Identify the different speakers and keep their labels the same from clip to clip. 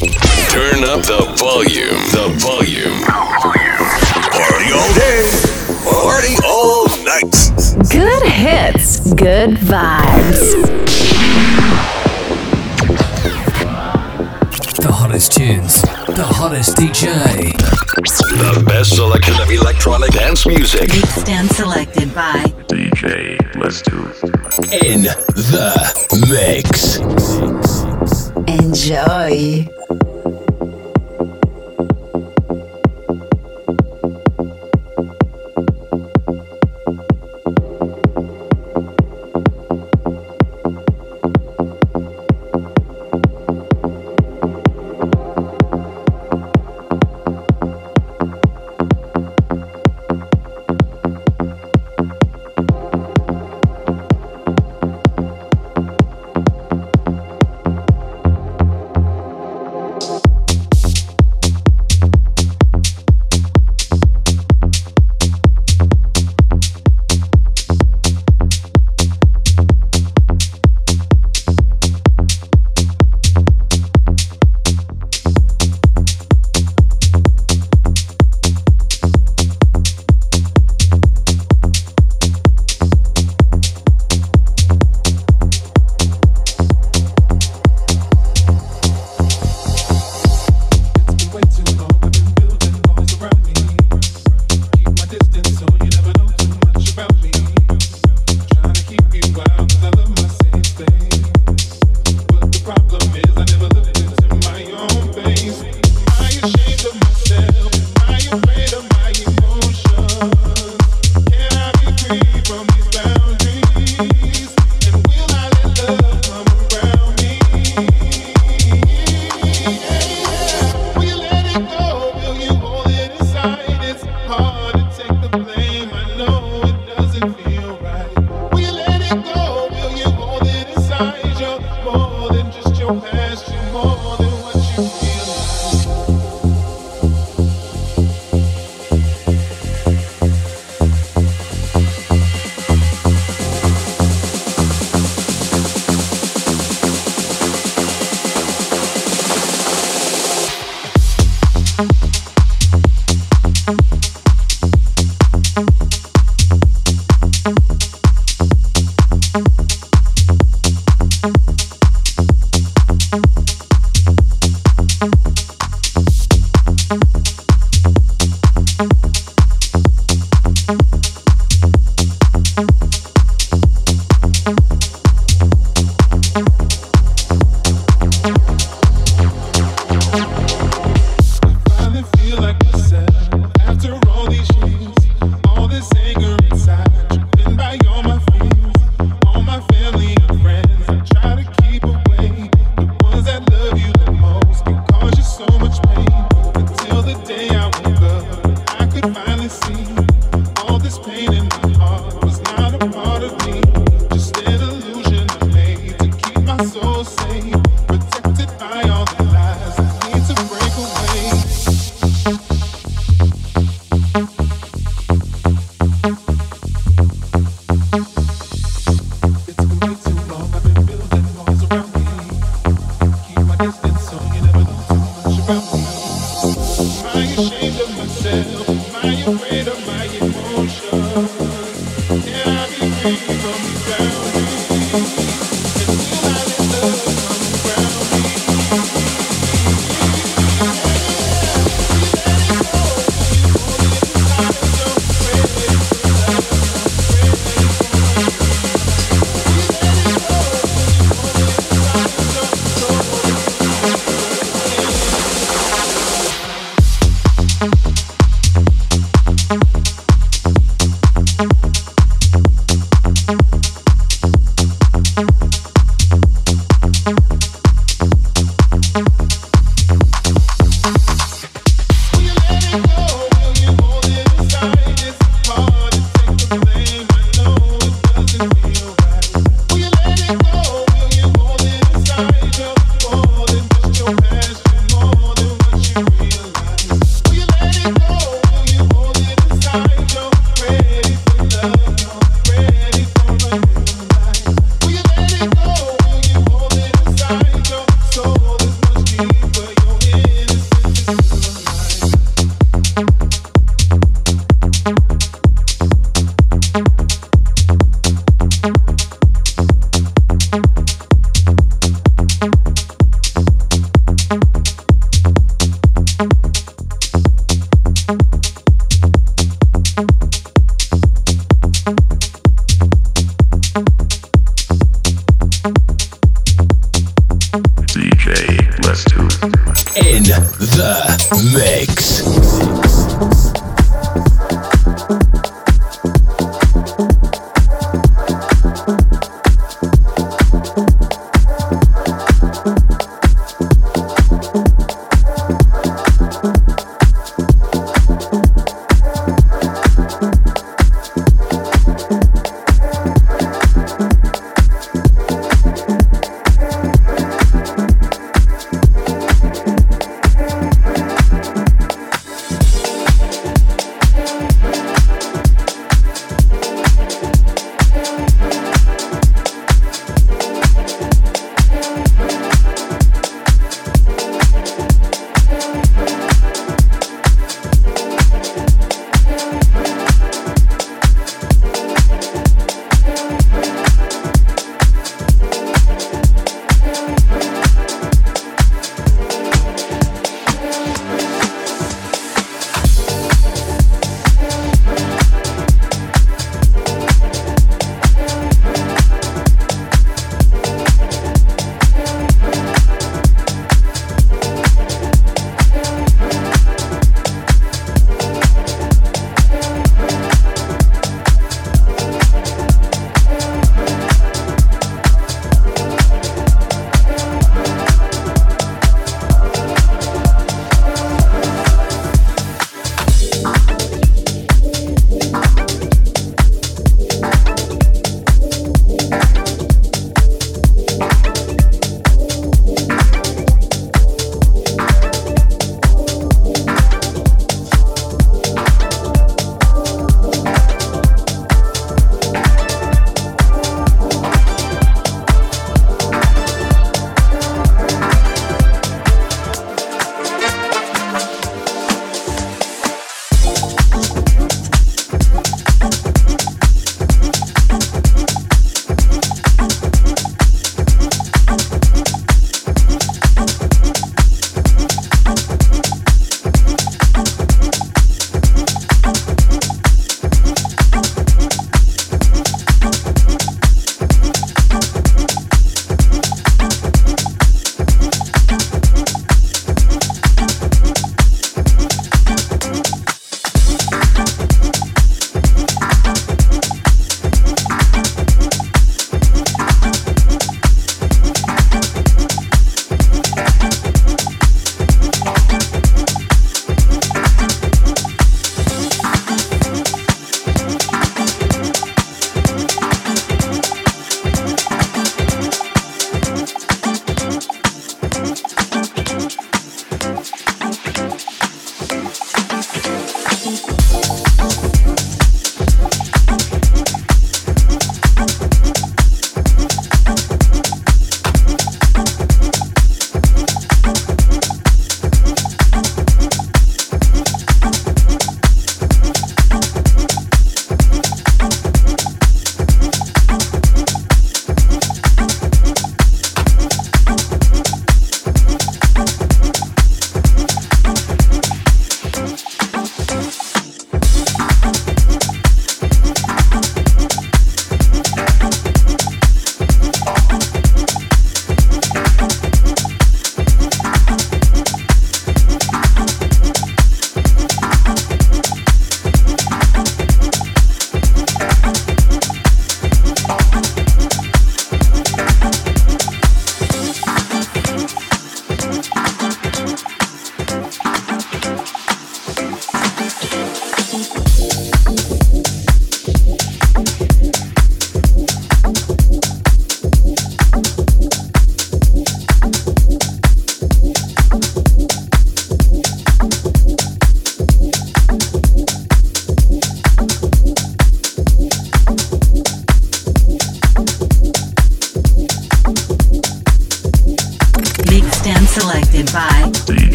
Speaker 1: Turn up the volume. The volume.
Speaker 2: Party all day. Party all night.
Speaker 3: Good hits, good vibes.
Speaker 4: The hottest tunes, the hottest DJ.
Speaker 1: The best selection of electronic dance music.
Speaker 5: Mixed and selected by
Speaker 6: DJ Lestu.
Speaker 4: In the mix.
Speaker 5: Enjoy.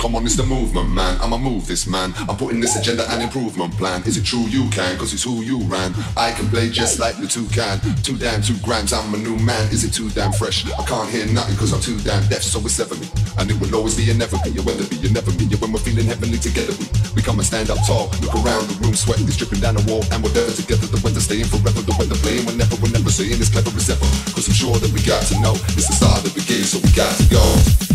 Speaker 7: Come on,
Speaker 8: it's the movement, man. I'ma move this, man. I'm putting this agenda and improvement plan. Is it true you can? Cause it's who you ran. I can play just like the two can. Two damn two grams, I'm a new man. Is it too damn fresh? I can't hear nothing cause I'm too damn deaf. So it's me. And it will always be a never be. A weather be you never me. When we're feeling heavenly together, we, we come and stand up tall. Look around the room, sweat is dripping down the wall. And we're there together. The weather staying forever. The weather playing whenever, we're never saying it's clever as ever. Cause I'm sure that we got to know. It's the start of the game, so we got to go.